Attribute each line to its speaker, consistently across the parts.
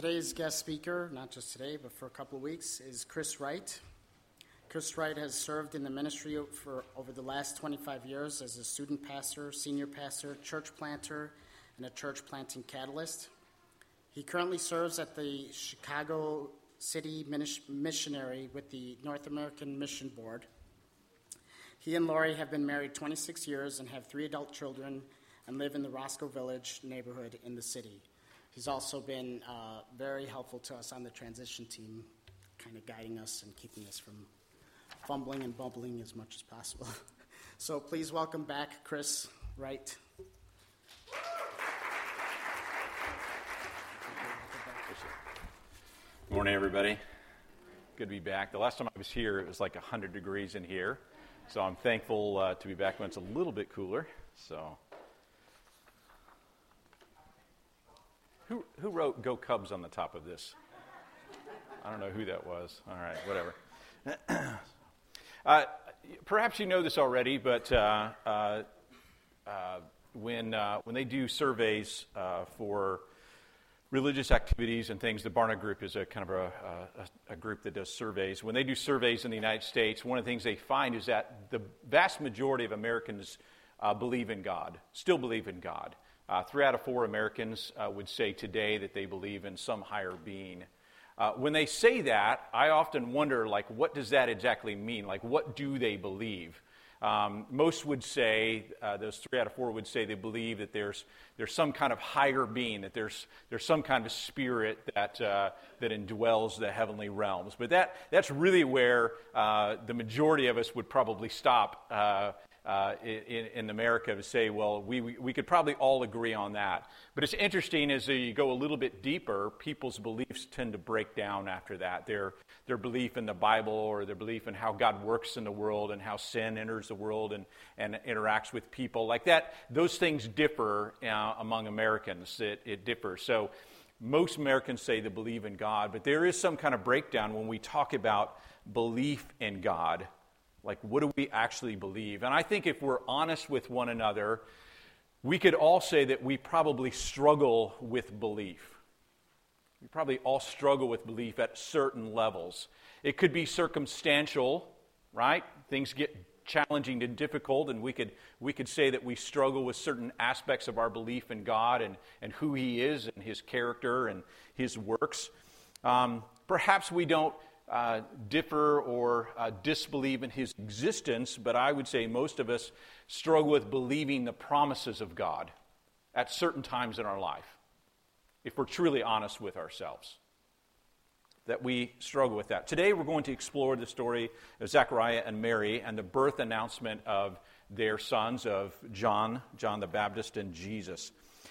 Speaker 1: Today's guest speaker, not just today, but for a couple of weeks, is Chris Wright. Chris Wright has served in the ministry for over the last 25 years as a student pastor, senior pastor, church planter, and a church planting catalyst. He currently serves at the Chicago City Missionary with the North American Mission Board. He and Lori have been married 26 years and have three adult children and live in the Roscoe Village neighborhood in the city. He's also been uh, very helpful to us on the transition team, kind of guiding us and keeping us from fumbling and bumbling as much as possible. so please welcome back Chris Wright.
Speaker 2: Good morning, everybody. Good to be back. The last time I was here, it was like 100 degrees in here. So I'm thankful uh, to be back when it's a little bit cooler. So, who, who wrote Go Cubs on the top of this? I don't know who that was. All right, whatever. Uh, perhaps you know this already, but uh, uh, uh when, uh, when they do surveys uh, for religious activities and things, the Barna Group is a kind of a, a, a, group that does surveys. When they do surveys in the United States, one of the things they find is that the vast majority of Americans believe in God, still believe in God. Three out of four Americans would say today that they believe in some higher being. Uh, when they say that, I often wonder, like, what does that exactly mean? Like, what do they believe? Um, most would say, uh, those three out of four would say they believe that there's, there's some kind of higher being, that there's, there's some kind of spirit that, uh, that indwells the heavenly realms. But that, that's really where uh, the majority of us would probably stop uh, in, in, America to say, well, we, we could probably all agree on that. But it's interesting as you go a little bit deeper, people's beliefs tend to break down after that. Their, their belief in the Bible or their belief in how God works in the world and how sin enters the world and, and interacts with people, like that, those things differ uh, among Americans. It, it differs. So most Americans say they believe in God, but there is some kind of breakdown when we talk about belief in God like, what do we actually believe? And I think if we're honest with one another, we could all say that we probably struggle with belief. We probably all struggle with belief at certain levels. It could be circumstantial, right? Things get challenging and difficult, and we could, we could say that we struggle with certain aspects of our belief in God and, and who He is and His character and His works. Um, perhaps we don't uh, differ or uh, disbelieve in his existence, but I would say most of us struggle with believing the promises of God at certain times in our life, if we're truly honest with ourselves. That we struggle with that. Today, we're going to explore the story of Zechariah and Mary and the birth announcement of their sons, of John, John the Baptist, and Jesus.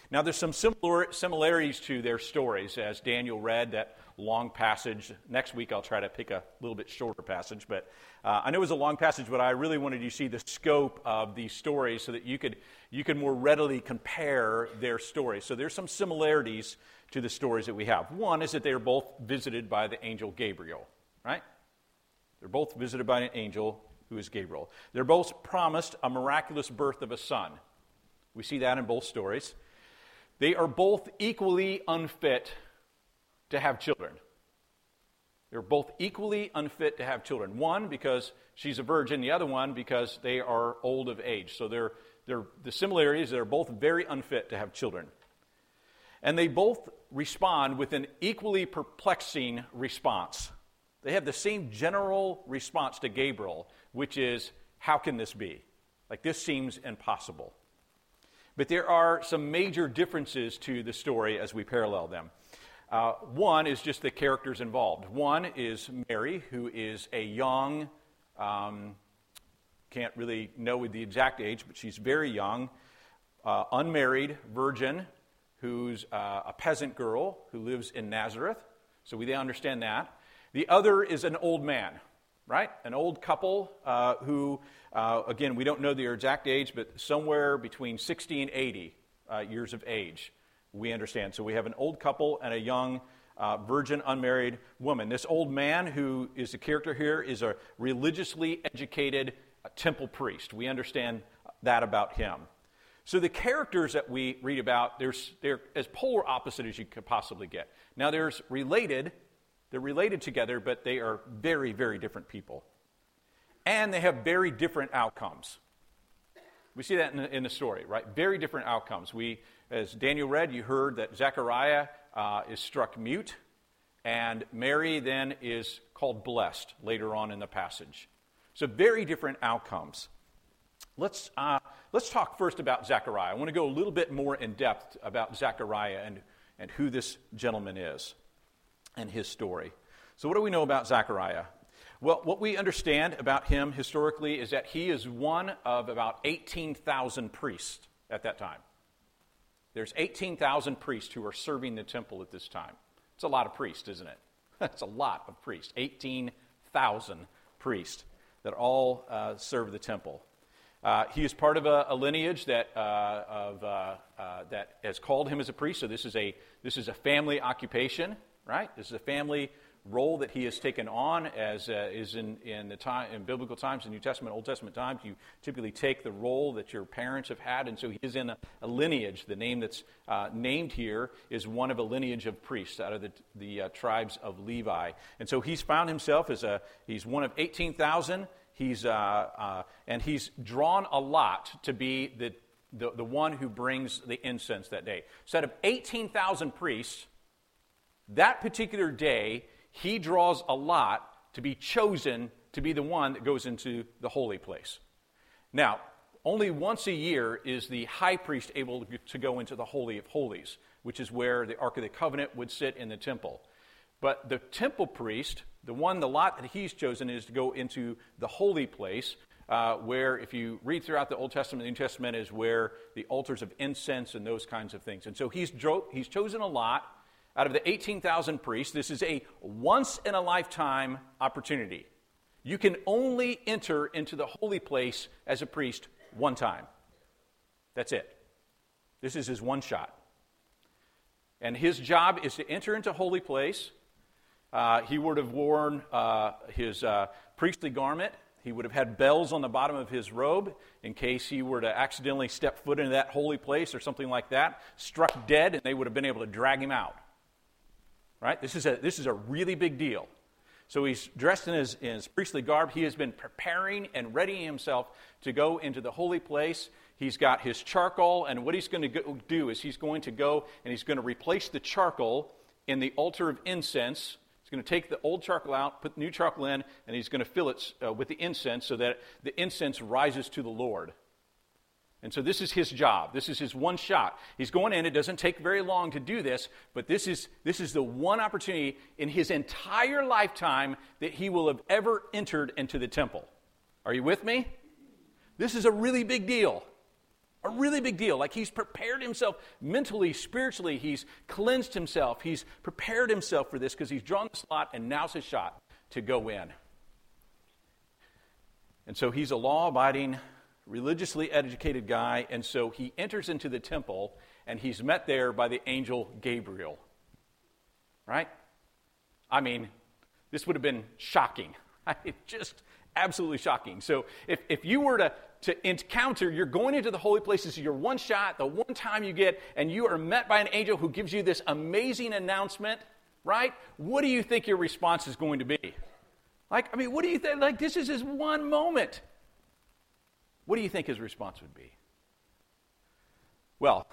Speaker 2: Now, there's some similar, similarities to their stories, as Daniel read that long passage. Next week, I'll try to pick a little bit shorter passage, but uh, I know it was a long passage, but I really wanted you to see the scope of these stories so that you could, you could more readily compare their stories. So, there's some similarities to the stories that we have. One is that they are both visited by the angel Gabriel, right? They're both visited by an angel who is Gabriel. They're both promised a miraculous birth of a son. We see that in both stories. They are both equally unfit to have children. They're both equally unfit to have children. One, because she's a virgin, the other one, because they are old of age. So they're, they're, the similarities, they're both very unfit to have children. And they both respond with an equally perplexing response. They have the same general response to Gabriel, which is, How can this be? Like, this seems impossible. But there are some major differences to the story as we parallel them. Uh, one is just the characters involved. One is Mary, who is a young, um, can't really know the exact age, but she's very young, uh, unmarried virgin, who's uh, a peasant girl who lives in Nazareth. So we understand that. The other is an old man, right? An old couple uh, who, uh, again, we don't know their exact age, but somewhere between 60 and 80 uh, years of age, we understand. So we have an old couple and a young uh, virgin, unmarried woman. This old man, who is the character here, is a religiously educated uh, temple priest. We understand that about him. So the characters that we read about, there's, they're as polar opposite as you could possibly get. Now, there's related, they're related together, but they are very, very different people. And they have very different outcomes. We see that in the, in the story, right? Very different outcomes. We, as Daniel read, you heard that Zechariah uh, is struck mute, and Mary then is called blessed later on in the passage. So, very different outcomes. Let's, uh, let's talk first about Zechariah. I want to go a little bit more in depth about Zechariah and, and who this gentleman is and his story. So, what do we know about Zechariah? Well, what we understand about him historically is that he is one of about 18,000 priests at that time. There's 18,000 priests who are serving the temple at this time. It's a lot of priests, isn't it? That's a lot of priests. 18,000 priests that all uh, serve the temple. Uh, he is part of a, a lineage that, uh, of, uh, uh, that has called him as a priest. So this is a, this is a family occupation, right? This is a family role that he has taken on as uh, is in, in the time in biblical times in new testament old testament times you typically take the role that your parents have had and so he is in a, a lineage. The name that's uh, named here is one of a lineage of priests out of the, the uh, tribes of levi. And so he's found himself as a he's one of 18000 he's uh, uh, and he's drawn a lot to be the, the, the one who brings the incense that day. So out of 18000 priests that particular day he draws a lot to be chosen to be the one that goes into the holy place. Now, only once a year is the high priest able to go into the Holy of Holies, which is where the Ark of the Covenant would sit in the temple. But the temple priest, the one, the lot that he's chosen is to go into the holy place, uh, where, if you read throughout the Old Testament, the New Testament is where the altars of incense and those kinds of things. And so he's, dro- he's chosen a lot out of the 18,000 priests, this is a once in a lifetime opportunity. You can only enter into the holy place as a priest one time. That's it. This is his one shot. And his job is to enter into holy place. Uh, he would have worn uh, his uh, priestly garment. He would have had bells on the bottom of his robe in case he were to accidentally step foot into that holy place or something like that, struck dead, and they would have been able to drag him out. Right? This is a, this is a really big deal. So he's dressed in his, in his priestly garb. He has been preparing and readying himself to go into the holy place. He's got his charcoal, and what he's going to do is he's going to go and he's going to replace the charcoal in the altar of incense. He's going to take the old charcoal out, put new charcoal in, and he's going to fill it uh, with the incense so that the incense rises to the Lord. And so this is his job. This is his one shot. He's going in. It doesn't take very long to do this, but this is, this is the one opportunity in his entire lifetime that he will have ever entered into the temple. Are you with me? This is a really big deal. A really big deal. Like he's prepared himself mentally, spiritually. He's cleansed himself. He's prepared himself for this because he's drawn the slot, and now's his shot to go in. And so he's a law abiding religiously educated guy, and so he enters into the temple and he's met there by the angel Gabriel. Right? I mean, this would have been shocking. Just absolutely shocking. So if, if you were to, to encounter, you're going into the holy places, your one shot, the one time you get, and you are met by an angel who gives you this amazing announcement, right? What do you think your response is going to be? Like, I mean, what do you think? Like, this is his one moment. What do you think his response would be? Well,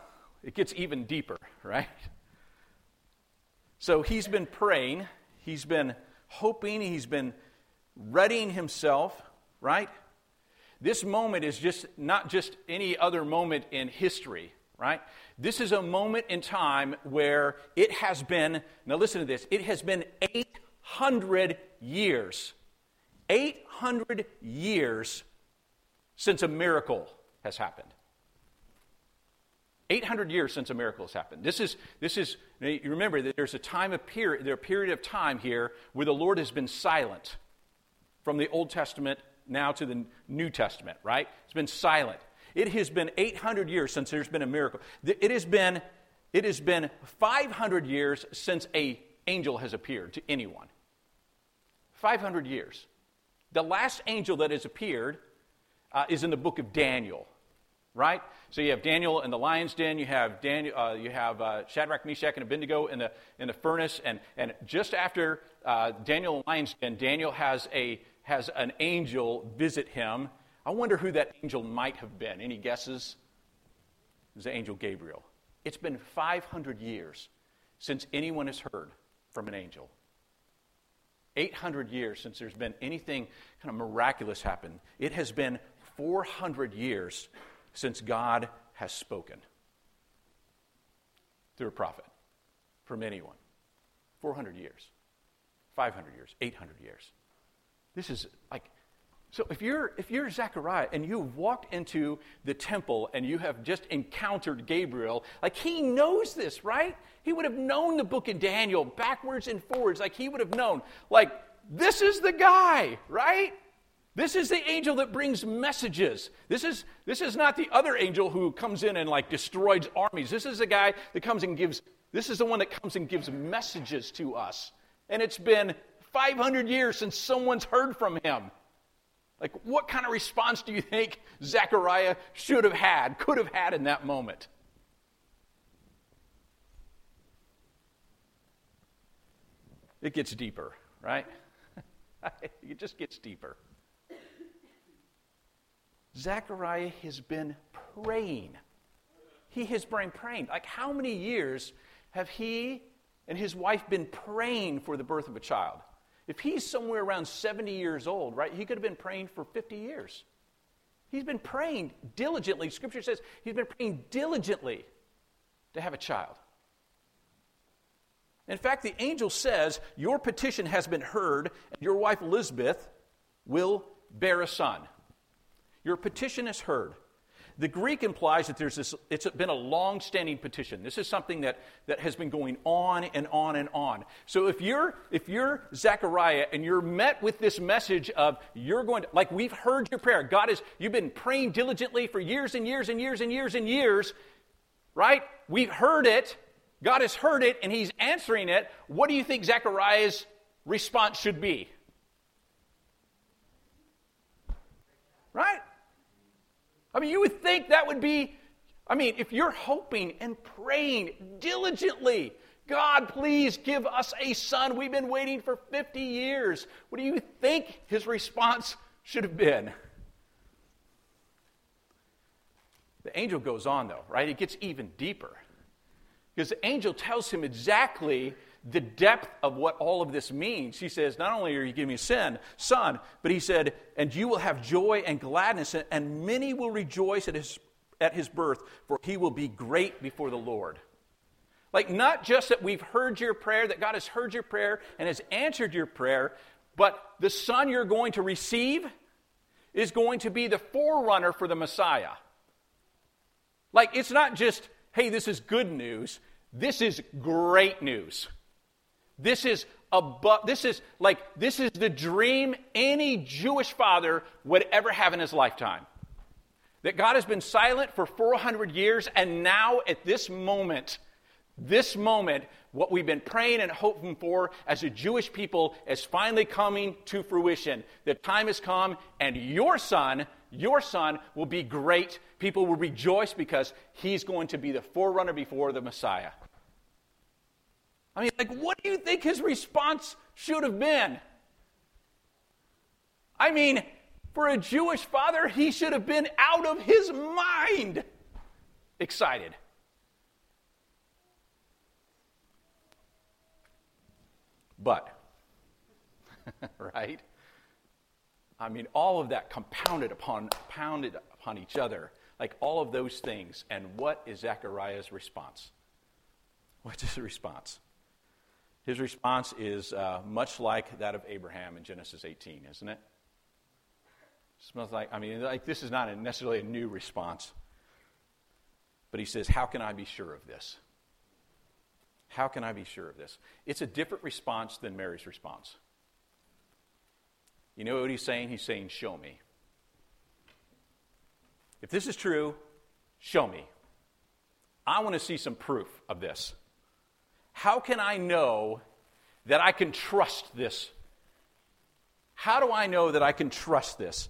Speaker 2: it gets even deeper, right? So he's been praying, he's been hoping, he's been readying himself, right? This moment is just not just any other moment in history, right? This is a moment in time where it has been, now listen to this, it has been 800 years. 800 years since a miracle has happened. 800 years since a miracle has happened. This is, this is you remember that there's a time of period, there's a period of time here where the Lord has been silent from the Old Testament now to the New Testament, right? It's been silent. It has been 800 years since there's been a miracle. It has been, it has been 500 years since a angel has appeared to anyone. 500 years. The last angel that has appeared uh, is in the book of Daniel. right? So you have Daniel in the lion's den, you have, Daniel, uh, you have uh, Shadrach, Meshach, and Abednego in the, in the furnace, and, and just after uh, Daniel in the lion's den, Daniel has, a, has an angel visit him. I wonder who that angel might have been. Any guesses? It was the angel Gabriel. It's been 500 years since anyone has heard from an angel. 800 years since there's been anything kind of miraculous happen. It has been 400 years since God has spoken through a prophet from anyone. 400 years, 500 years, 800 years. This is like so if you're if you're Zechariah and you've walked into the temple and you have just encountered Gabriel, like he knows this, right? He would have known the book of Daniel backwards and forwards, like he would have known. Like this is the guy, right? This is the angel that brings messages. This is, this is not the other angel who comes in and like destroys armies. This is the guy that comes and gives, this is the one that comes and gives messages to us. And it's been 500 years since someone's heard from him. Like, what kind of response do you think Zechariah should have had, could have had in that moment? It gets deeper, right? it just gets deeper. Zechariah has been praying. He has been praying. Like, how many years have he and his wife been praying for the birth of a child? If he's somewhere around 70 years old, right, he could have been praying for 50 years. He's been praying diligently. Scripture says he's been praying diligently to have a child. In fact, the angel says, Your petition has been heard, and your wife Elizabeth will bear a son. Your petition is heard. The Greek implies that there's this, it's been a long standing petition. This is something that, that has been going on and on and on. So if you're, if you're Zechariah and you're met with this message of you're going to, like we've heard your prayer, God is, you've been praying diligently for years and years and years and years and years, right? We've heard it. God has heard it and he's answering it. What do you think Zechariah's response should be? Right? I mean, you would think that would be, I mean, if you're hoping and praying diligently, God, please give us a son. We've been waiting for 50 years. What do you think his response should have been? The angel goes on, though, right? It gets even deeper. Because the angel tells him exactly the depth of what all of this means. He says, Not only are you giving me a sin, son, but he said, And you will have joy and gladness, and many will rejoice at his, at his birth, for he will be great before the Lord. Like, not just that we've heard your prayer, that God has heard your prayer and has answered your prayer, but the son you're going to receive is going to be the forerunner for the Messiah. Like, it's not just, hey, this is good news. This is great news. This is above, this is like, this is the dream any Jewish father would ever have in his lifetime. That God has been silent for 400 years, and now at this moment, this moment, what we've been praying and hoping for as a Jewish people is finally coming to fruition. The time has come, and your son, your son will be great. People will rejoice because he's going to be the forerunner before the Messiah. I mean, like, what do you think his response should have been? I mean, for a Jewish father, he should have been out of his mind excited. But, right? I mean, all of that compounded upon, pounded upon each other, like all of those things. And what is Zechariah's response? What's his response? His response is uh, much like that of Abraham in Genesis 18, isn't it? Smells like, I mean, like this is not a necessarily a new response. But he says, How can I be sure of this? How can I be sure of this? It's a different response than Mary's response. You know what he's saying? He's saying, Show me. If this is true, show me. I want to see some proof of this. How can I know that I can trust this? How do I know that I can trust this?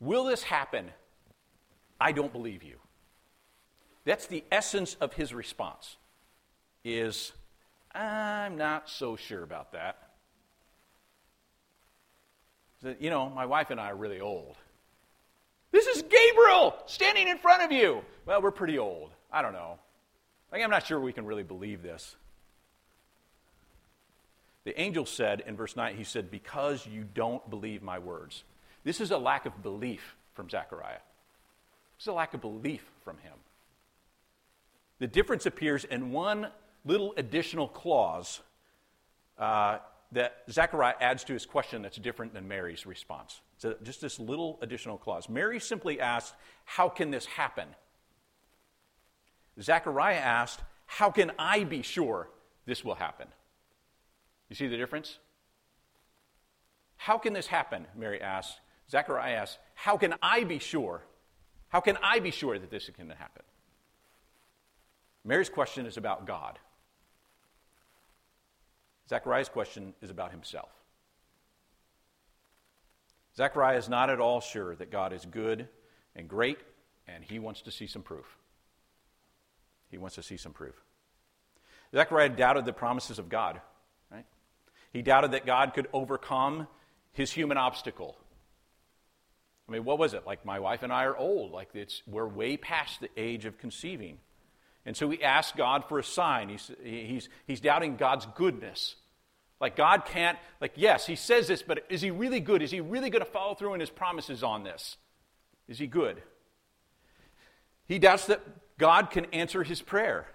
Speaker 2: Will this happen? I don't believe you. That's the essence of his response. Is I'm not so sure about that. You know, my wife and I are really old. This is Gabriel standing in front of you. Well, we're pretty old. I don't know. Like, I'm not sure we can really believe this. The angel said in verse 9, he said, Because you don't believe my words. This is a lack of belief from Zechariah. It's a lack of belief from him. The difference appears in one little additional clause uh, that Zechariah adds to his question that's different than Mary's response. So just this little additional clause. Mary simply asked, How can this happen? Zechariah asked, How can I be sure this will happen? You see the difference? How can this happen? Mary asked. Zechariah asked, How can I be sure? How can I be sure that this can happen? Mary's question is about God. Zechariah's question is about himself. Zechariah is not at all sure that God is good and great, and he wants to see some proof. He wants to see some proof. Zechariah doubted the promises of God? He doubted that God could overcome his human obstacle. I mean, what was it? Like, my wife and I are old. Like, it's, we're way past the age of conceiving. And so he asked God for a sign. He's, he's, he's doubting God's goodness. Like, God can't, like, yes, he says this, but is he really good? Is he really going to follow through in his promises on this? Is he good? He doubts that God can answer his prayer.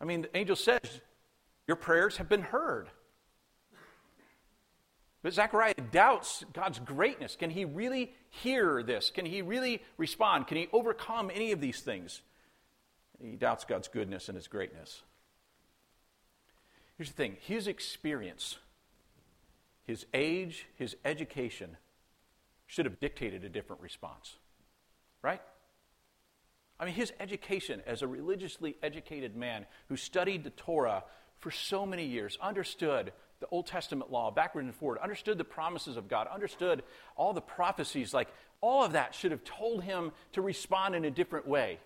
Speaker 2: I mean, the angel says, Your prayers have been heard. But Zechariah doubts God's greatness. Can he really hear this? Can he really respond? Can he overcome any of these things? He doubts God's goodness and his greatness. Here's the thing his experience, his age, his education should have dictated a different response, right? I mean, his education as a religiously educated man who studied the Torah for so many years, understood the Old Testament law backward and forward, understood the promises of God, understood all the prophecies, like all of that should have told him to respond in a different way.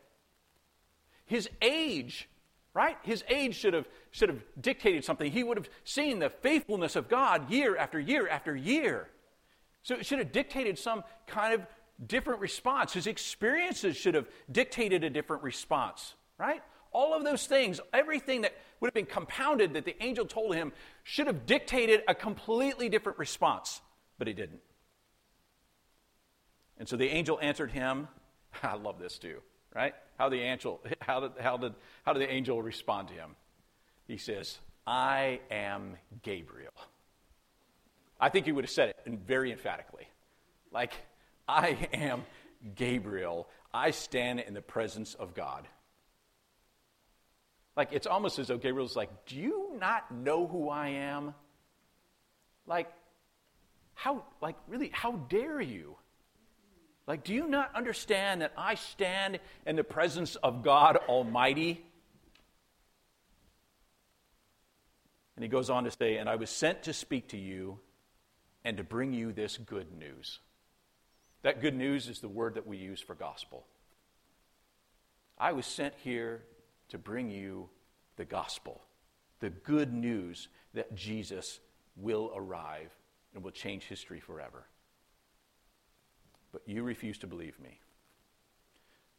Speaker 2: His age, right? His age should have, should have dictated something. He would have seen the faithfulness of God year after year after year. So it should have dictated some kind of different response. His experiences should have dictated a different response, right? All of those things, everything that would have been compounded that the angel told him, should have dictated a completely different response, but he didn't. And so the angel answered him. I love this too right? How the angel, how did, how did, how did the angel respond to him? He says, I am Gabriel. I think he would have said it and very emphatically. Like, I am Gabriel. I stand in the presence of God. Like, it's almost as though Gabriel's like, Do you not know who I am? Like, how, like, really, how dare you? Like, do you not understand that I stand in the presence of God Almighty? And he goes on to say, And I was sent to speak to you and to bring you this good news. That good news is the word that we use for gospel. I was sent here to bring you the gospel, the good news that Jesus will arrive and will change history forever but you refuse to believe me.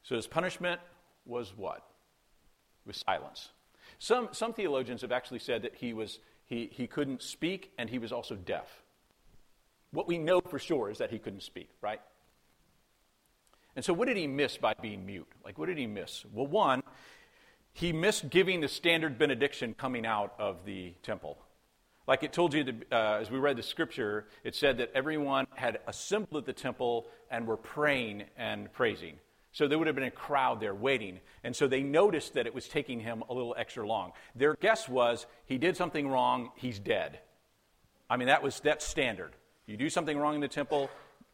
Speaker 2: So his punishment was what? It was silence. Some, some theologians have actually said that he, was, he, he couldn't speak and he was also deaf. What we know for sure is that he couldn't speak, right? And so, what did he miss by being mute? Like, what did he miss? Well, one, he missed giving the standard benediction coming out of the temple. Like it told you, to, uh, as we read the scripture, it said that everyone had assembled at the temple and were praying and praising. So there would have been a crowd there waiting. And so they noticed that it was taking him a little extra long. Their guess was he did something wrong, he's dead. I mean, that was that's standard. You do something wrong in the temple,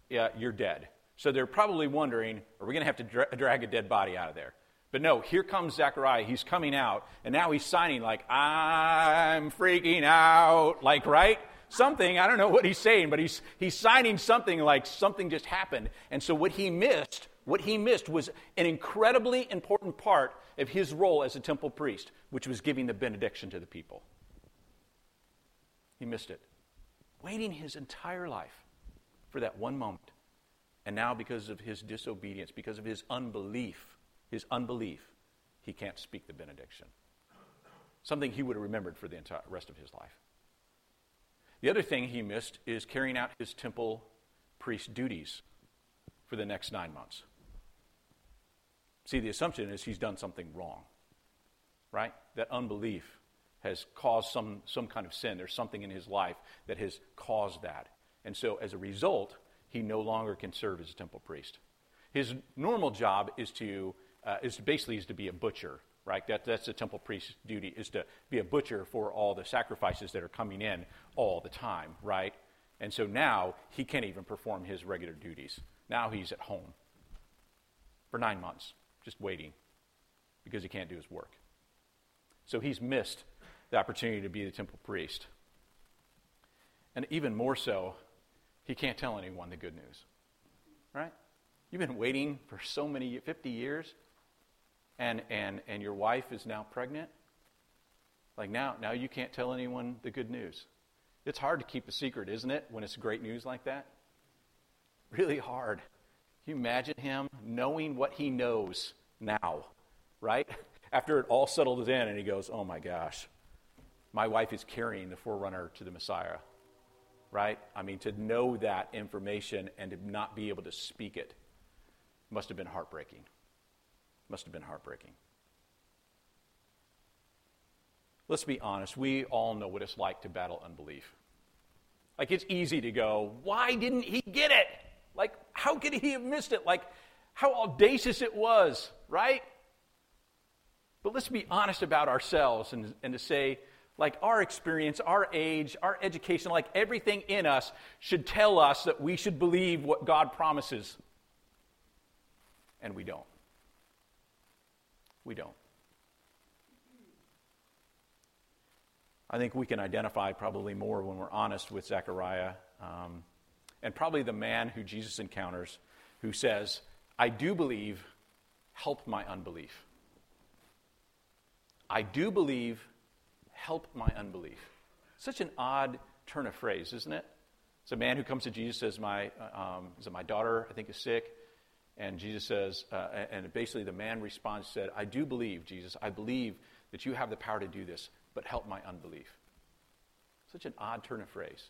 Speaker 2: yeah, you're dead. So they're probably wondering, are we going to have to dra- drag a dead body out of there? But no, here comes Zechariah. He's coming out, and now he's signing like, I'm freaking out. Like, right? Something, I don't know what he's saying, but he's, he's signing something like something just happened. And so what he missed What he missed was an incredibly important part of his role as a temple priest, which was giving the benediction to the people. He missed it. Waiting his entire life for that one moment. And now, because of his disobedience, because of his unbelief, his unbelief, he can't speak the benediction. Something he would have remembered for the entire rest of his life. The other thing he missed is carrying out his temple priest duties for the next nine months. See, the assumption is he's done something wrong, right? That unbelief has caused some, some kind of sin. There's something in his life that has caused that. And so, as a result, he no longer can serve as a temple priest. His normal job is to, uh, is basically is to be a butcher, right? That, that's the temple priest's duty, is to be a butcher for all the sacrifices that are coming in all the time, right? And so now he can't even perform his regular duties. Now he's at home for nine months, just waiting because he can't do his work. So he's missed the opportunity to be the temple priest. And even more so, he can't tell anyone the good news. Right? You've been waiting for so many 50 years and and and your wife is now pregnant. Like now now you can't tell anyone the good news. It's hard to keep a secret, isn't it, when it's great news like that? Really hard. Can you imagine him knowing what he knows now, right? After it all settles in and he goes, "Oh my gosh. My wife is carrying the forerunner to the Messiah." right? I mean, to know that information and to not be able to speak it must have been heartbreaking. Must have been heartbreaking. Let's be honest, we all know what it's like to battle unbelief. Like, it's easy to go, why didn't he get it? Like, how could he have missed it? Like, how audacious it was, right? But let's be honest about ourselves and, and to say, like our experience, our age, our education, like everything in us should tell us that we should believe what God promises. And we don't. We don't. I think we can identify probably more when we're honest with Zechariah um, and probably the man who Jesus encounters who says, I do believe, help my unbelief. I do believe, help my unbelief. Such an odd turn of phrase, isn't it? It's a man who comes to Jesus says, "My, uh, um, is my daughter, I think, is sick," and Jesus says, uh, and basically the man responds, said, "I do believe, Jesus. I believe that you have the power to do this, but help my unbelief." Such an odd turn of phrase.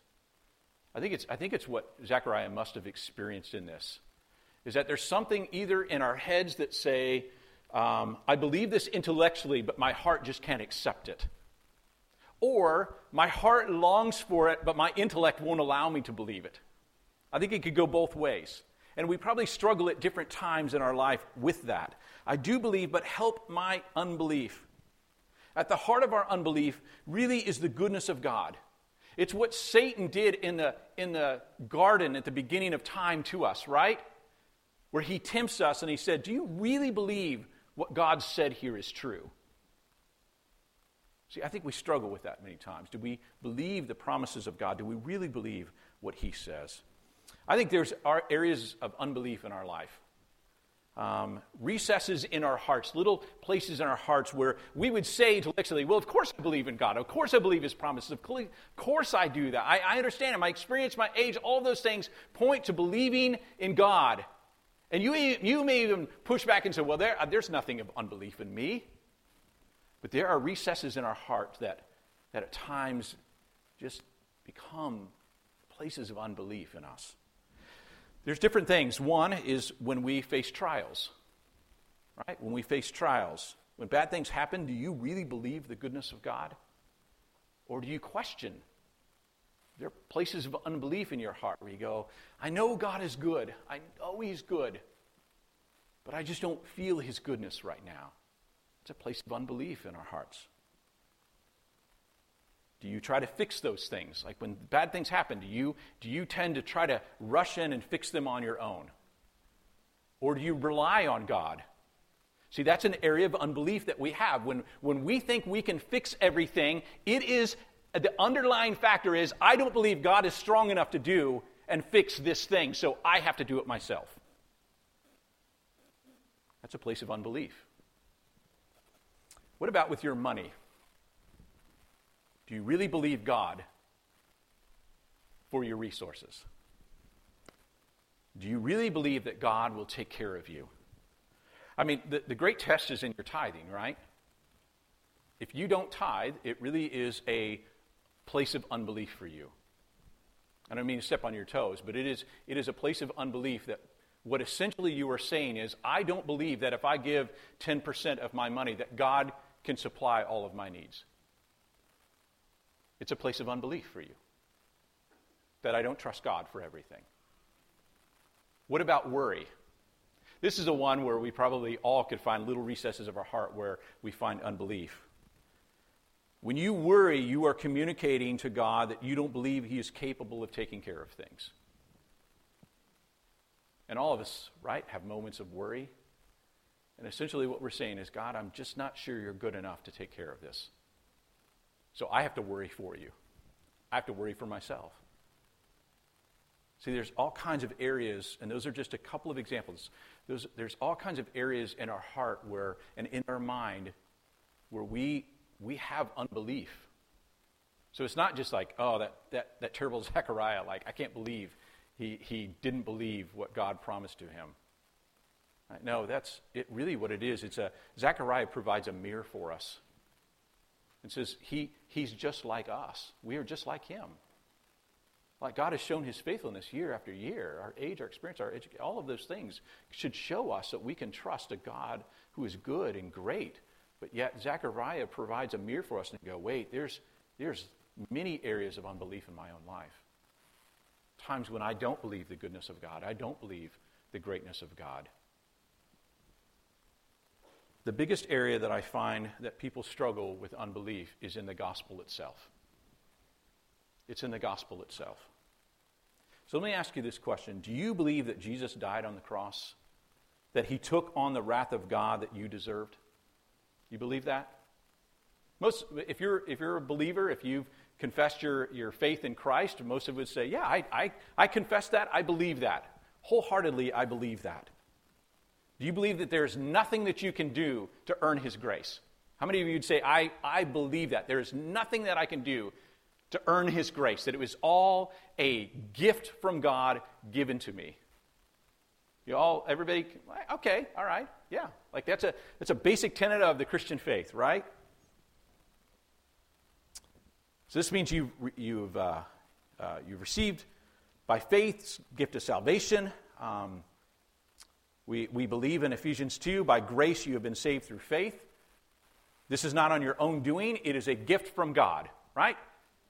Speaker 2: I think it's, I think it's what Zechariah must have experienced in this, is that there's something either in our heads that say, um, "I believe this intellectually, but my heart just can't accept it." Or my heart longs for it, but my intellect won't allow me to believe it. I think it could go both ways. And we probably struggle at different times in our life with that. I do believe, but help my unbelief. At the heart of our unbelief really is the goodness of God. It's what Satan did in the, in the garden at the beginning of time to us, right? Where he tempts us and he said, Do you really believe what God said here is true? See, I think we struggle with that many times. Do we believe the promises of God? Do we really believe what He says? I think there's areas of unbelief in our life. Um, recesses in our hearts, little places in our hearts where we would say intellectually, Well, of course I believe in God. Of course I believe His promises. Of course I do that. I, I understand it. My experience, my age, all those things point to believing in God. And you, you may even push back and say, Well, there, there's nothing of unbelief in me. But there are recesses in our heart that, that at times just become places of unbelief in us. There's different things. One is when we face trials, right? When we face trials, when bad things happen, do you really believe the goodness of God? Or do you question? There are places of unbelief in your heart where you go, I know God is good. I know He's good. But I just don't feel His goodness right now. It's a place of unbelief in our hearts. Do you try to fix those things? Like when bad things happen, do you, do you tend to try to rush in and fix them on your own? Or do you rely on God? See, that's an area of unbelief that we have. When, when we think we can fix everything, it is the underlying factor is I don't believe God is strong enough to do and fix this thing, so I have to do it myself. That's a place of unbelief. What about with your money? Do you really believe God for your resources? Do you really believe that God will take care of you? I mean, the, the great test is in your tithing, right? If you don't tithe, it really is a place of unbelief for you. I don't mean to step on your toes, but it is, it is a place of unbelief that what essentially you are saying is, I don't believe that if I give 10% of my money, that God can supply all of my needs. It's a place of unbelief for you. That I don't trust God for everything. What about worry? This is a one where we probably all could find little recesses of our heart where we find unbelief. When you worry, you are communicating to God that you don't believe He is capable of taking care of things. And all of us, right, have moments of worry. And essentially, what we're saying is, God, I'm just not sure you're good enough to take care of this. So I have to worry for you. I have to worry for myself. See, there's all kinds of areas, and those are just a couple of examples. There's all kinds of areas in our heart where, and in our mind, where we, we have unbelief. So it's not just like, oh, that, that, that terrible Zechariah, like, I can't believe he, he didn't believe what God promised to him. No, that's it, really what it is. It's a, Zechariah provides a mirror for us and says he, he's just like us. We are just like him. Like God has shown his faithfulness year after year. Our age, our experience, our all of those things should show us that we can trust a God who is good and great. But yet Zechariah provides a mirror for us and go, wait, there's, there's many areas of unbelief in my own life times when I don't believe the goodness of God, I don't believe the greatness of God. The biggest area that I find that people struggle with unbelief is in the gospel itself. It's in the gospel itself. So let me ask you this question Do you believe that Jesus died on the cross? That he took on the wrath of God that you deserved? You believe that? Most, if you're, if you're a believer, if you've confessed your, your faith in Christ, most of would say, Yeah, I, I, I confess that. I believe that. Wholeheartedly, I believe that. Do you believe that there's nothing that you can do to earn His grace? How many of you would say, I, I believe that? There is nothing that I can do to earn His grace, that it was all a gift from God given to me? You all, everybody, okay, all right, yeah. Like that's a, that's a basic tenet of the Christian faith, right? So this means you, you've, uh, uh, you've received by faith gift of salvation. Um, we, we believe in Ephesians 2 by grace you have been saved through faith. This is not on your own doing, it is a gift from God, right?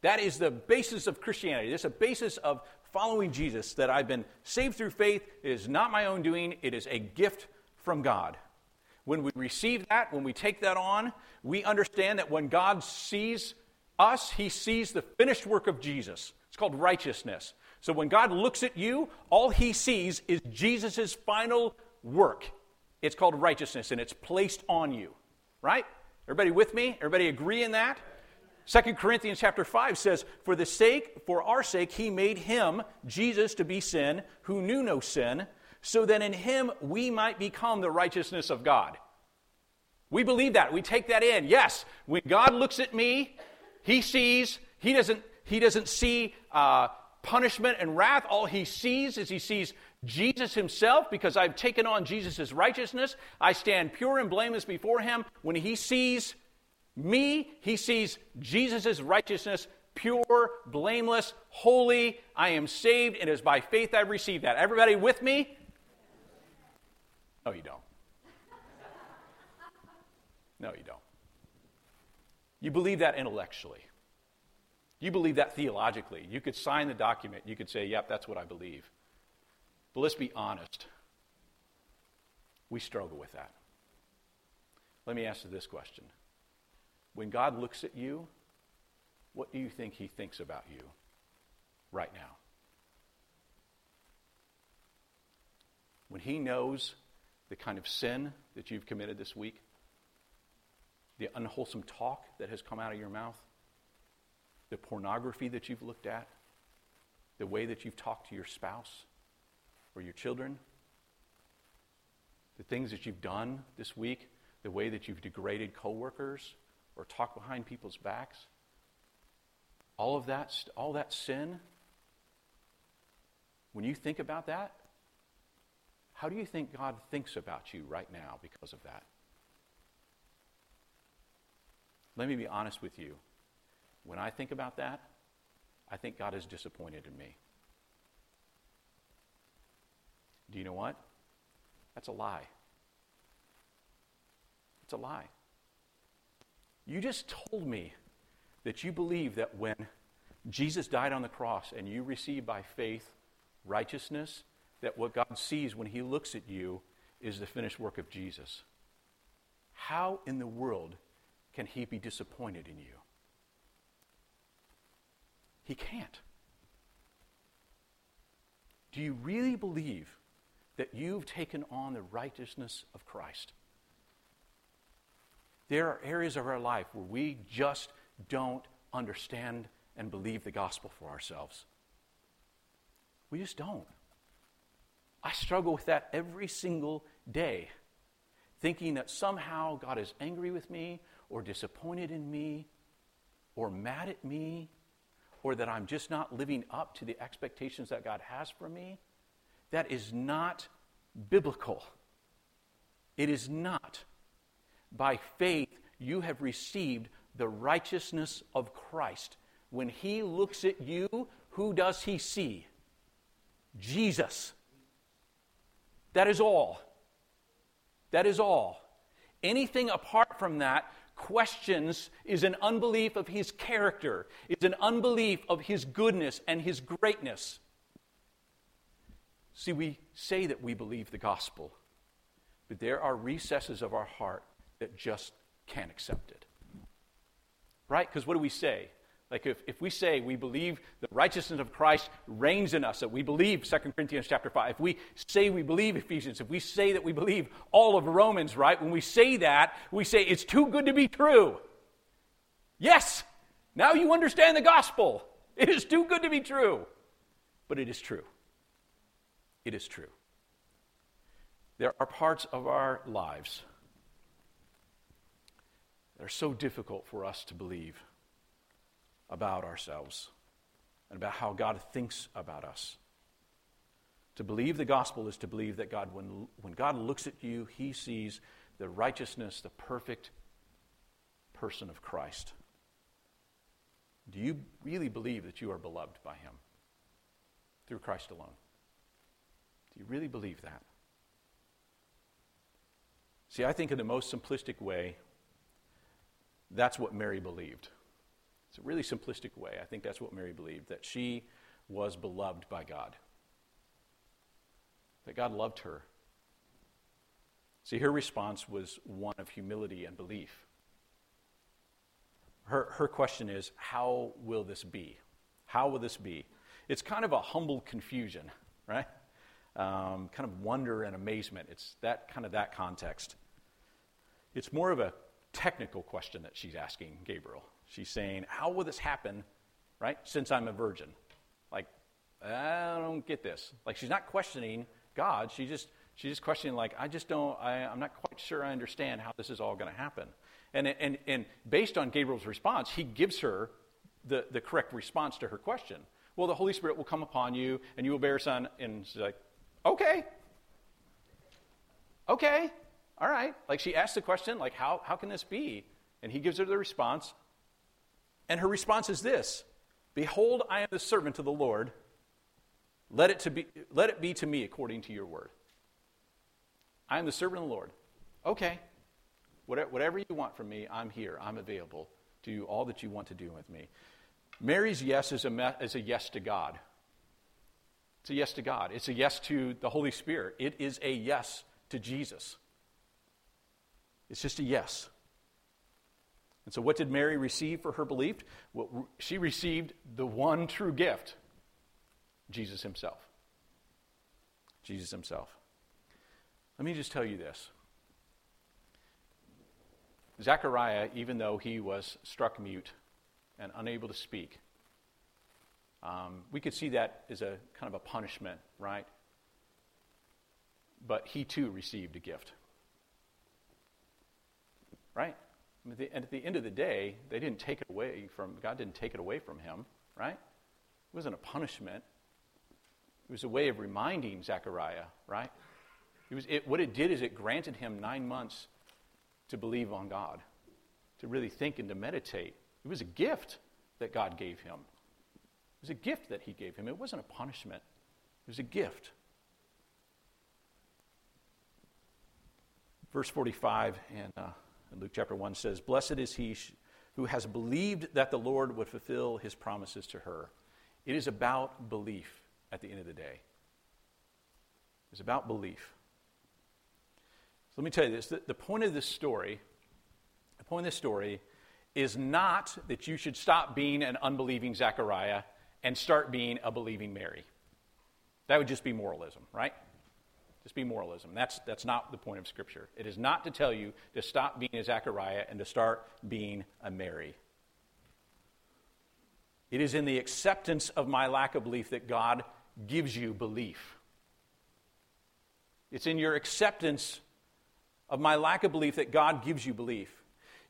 Speaker 2: That is the basis of Christianity. This is a basis of following Jesus that I've been saved through faith. It is not my own doing, it is a gift from God. When we receive that, when we take that on, we understand that when God sees us, he sees the finished work of Jesus. It's called righteousness. So when God looks at you, all he sees is Jesus' final work. It's called righteousness, and it's placed on you. Right? Everybody with me? Everybody agree in that? 2 Corinthians chapter 5 says, For the sake, for our sake, he made him, Jesus, to be sin, who knew no sin, so that in him we might become the righteousness of God. We believe that. We take that in. Yes, when God looks at me, he sees, he doesn't, he doesn't see uh, punishment and wrath. All he sees is he sees Jesus himself because I've taken on Jesus' righteousness. I stand pure and blameless before him. When he sees me, he sees Jesus' righteousness, pure, blameless, holy. I am saved, and it is by faith I've received that. Everybody with me? No, you don't. No, you don't. You believe that intellectually. You believe that theologically. You could sign the document. You could say, yep, that's what I believe. But let's be honest. We struggle with that. Let me ask you this question When God looks at you, what do you think He thinks about you right now? When He knows the kind of sin that you've committed this week, the unwholesome talk that has come out of your mouth, the pornography that you've looked at, the way that you've talked to your spouse or your children. the things that you've done this week, the way that you've degraded coworkers or talked behind people's backs, all of that, all that sin, when you think about that, how do you think God thinks about you right now because of that? Let me be honest with you. When I think about that, I think God is disappointed in me. Do you know what? That's a lie. It's a lie. You just told me that you believe that when Jesus died on the cross and you receive by faith righteousness, that what God sees when He looks at you is the finished work of Jesus. How in the world can He be disappointed in you? He can't. Do you really believe that you've taken on the righteousness of Christ? There are areas of our life where we just don't understand and believe the gospel for ourselves. We just don't. I struggle with that every single day, thinking that somehow God is angry with me or disappointed in me or mad at me or that I'm just not living up to the expectations that God has for me. That is not biblical. It is not. By faith, you have received the righteousness of Christ. When He looks at you, who does He see? Jesus. That is all. That is all. Anything apart from that questions is an unbelief of his character, is an unbelief of his goodness and his greatness. See, we say that we believe the gospel, but there are recesses of our heart that just can't accept it. Right? Because what do we say? Like if, if we say we believe the righteousness of Christ reigns in us, that we believe 2 Corinthians chapter 5, if we say we believe Ephesians, if we say that we believe all of Romans, right? When we say that, we say it's too good to be true. Yes, now you understand the gospel. It is too good to be true. But it is true. It is true. There are parts of our lives that are so difficult for us to believe about ourselves and about how God thinks about us. To believe the gospel is to believe that God, when, when God looks at you, he sees the righteousness, the perfect person of Christ. Do you really believe that you are beloved by him through Christ alone? Do you really believe that? See, I think in the most simplistic way, that's what Mary believed. It's a really simplistic way. I think that's what Mary believed that she was beloved by God, that God loved her. See, her response was one of humility and belief. Her, her question is, How will this be? How will this be? It's kind of a humble confusion, right? Um, kind of wonder and amazement. It's that kind of that context. It's more of a technical question that she's asking Gabriel. She's saying, How will this happen, right, since I'm a virgin? Like, I don't get this. Like, she's not questioning God. She just, she's just questioning, like, I just don't, I, I'm not quite sure I understand how this is all going to happen. And, and, and based on Gabriel's response, he gives her the, the correct response to her question. Well, the Holy Spirit will come upon you, and you will bear a son. And she's like, okay. Okay. All right. Like, she asks the question, like, how, how can this be? And he gives her the response. And her response is this Behold, I am the servant of the Lord. Let it, to be, let it be to me according to your word. I am the servant of the Lord. Okay. Whatever you want from me, I'm here. I'm available to do all that you want to do with me. Mary's yes is a, is a yes to God. It's a yes to God. It's a yes to the Holy Spirit. It is a yes to Jesus. It's just a yes. And so, what did Mary receive for her belief? Well, she received the one true gift Jesus Himself. Jesus Himself. Let me just tell you this Zechariah, even though he was struck mute and unable to speak, um, we could see that as a kind of a punishment, right? but he too received a gift. Right? and at the end of the day, they didn't take it away from, God didn't take it away from him, right? It wasn't a punishment. It was a way of reminding Zechariah, right? It was, it, what it did is it granted him nine months to believe on God, to really think and to meditate. It was a gift that God gave him. Was a gift that he gave him. It wasn't a punishment, it was a gift. Verse 45 in, uh, in Luke chapter 1 says, Blessed is he who has believed that the Lord would fulfill his promises to her. It is about belief at the end of the day. It's about belief. So let me tell you this the, the point of this story, the point of this story is not that you should stop being an unbelieving Zechariah and start being a believing Mary. That would just be moralism, right? Just be moralism. That's, that's not the point of Scripture. It is not to tell you to stop being a Zechariah and to start being a Mary. It is in the acceptance of my lack of belief that God gives you belief. It's in your acceptance of my lack of belief that God gives you belief.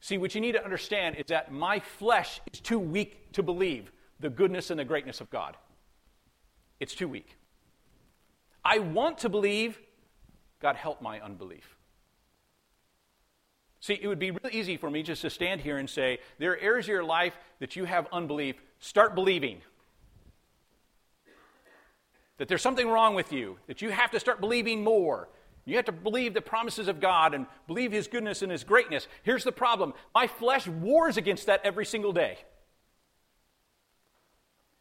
Speaker 2: See, what you need to understand is that my flesh is too weak to believe the goodness and the greatness of God. It's too weak. I want to believe, God help my unbelief. See, it would be really easy for me just to stand here and say, there are areas of your life that you have unbelief. Start believing. That there's something wrong with you, that you have to start believing more. You have to believe the promises of God and believe His goodness and His greatness. Here's the problem my flesh wars against that every single day.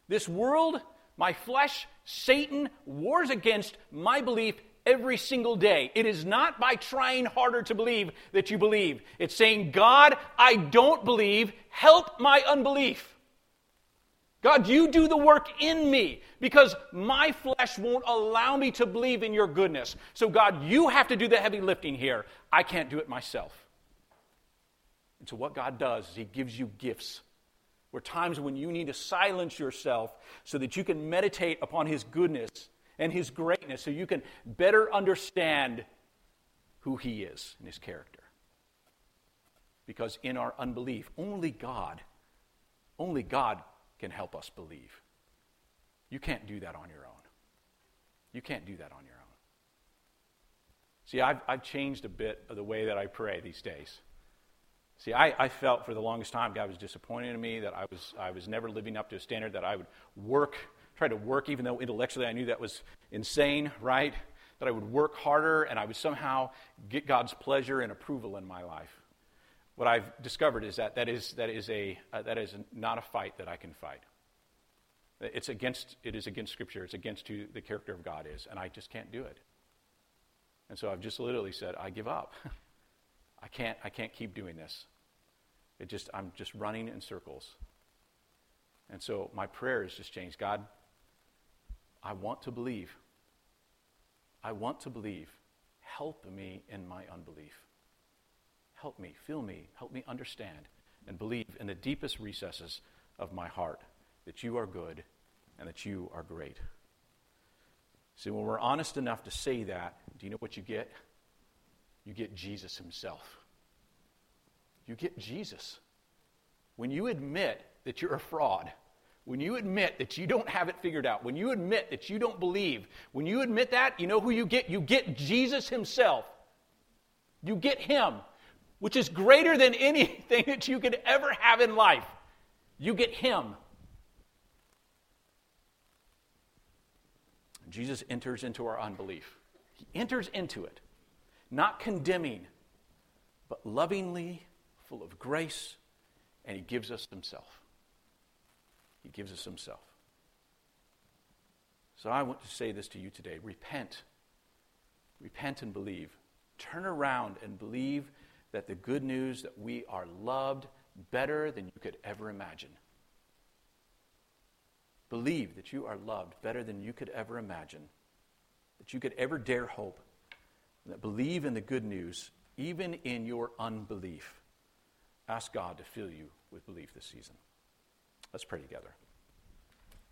Speaker 2: This world, my flesh, Satan, wars against my belief every single day. It is not by trying harder to believe that you believe. It's saying, God, I don't believe. Help my unbelief. God, you do the work in me because my flesh won't allow me to believe in your goodness. So, God, you have to do the heavy lifting here. I can't do it myself. And so, what God does is He gives you gifts. Where times when you need to silence yourself so that you can meditate upon His goodness and His greatness, so you can better understand who He is and His character. Because in our unbelief, only God, only God can help us believe. You can't do that on your own. You can't do that on your own. See, I've, I've changed a bit of the way that I pray these days. See, I, I felt for the longest time God was disappointed in me, that I was, I was never living up to a standard, that I would work, try to work, even though intellectually I knew that was insane, right? That I would work harder and I would somehow get God's pleasure and approval in my life what I've discovered is that that is, that is, a, uh, that is not a fight that I can fight. It's against, it is against Scripture. It's against who the character of God is, and I just can't do it. And so I've just literally said, I give up. I can't, I can't keep doing this. It just, I'm just running in circles. And so my prayer has just changed. God, I want to believe. I want to believe. Help me in my unbelief. Help me, fill me, help me understand and believe in the deepest recesses of my heart that you are good and that you are great. See, when we're honest enough to say that, do you know what you get? You get Jesus himself. You get Jesus. When you admit that you're a fraud, when you admit that you don't have it figured out, when you admit that you don't believe, when you admit that, you know who you get? You get Jesus himself. You get him which is greater than anything that you could ever have in life. You get Him. Jesus enters into our unbelief. He enters into it, not condemning, but lovingly, full of grace, and He gives us Himself. He gives us Himself. So I want to say this to you today repent. Repent and believe. Turn around and believe that the good news that we are loved better than you could ever imagine. Believe that you are loved better than you could ever imagine, that you could ever dare hope, that believe in the good news even in your unbelief. Ask God to fill you with belief this season. Let's pray together.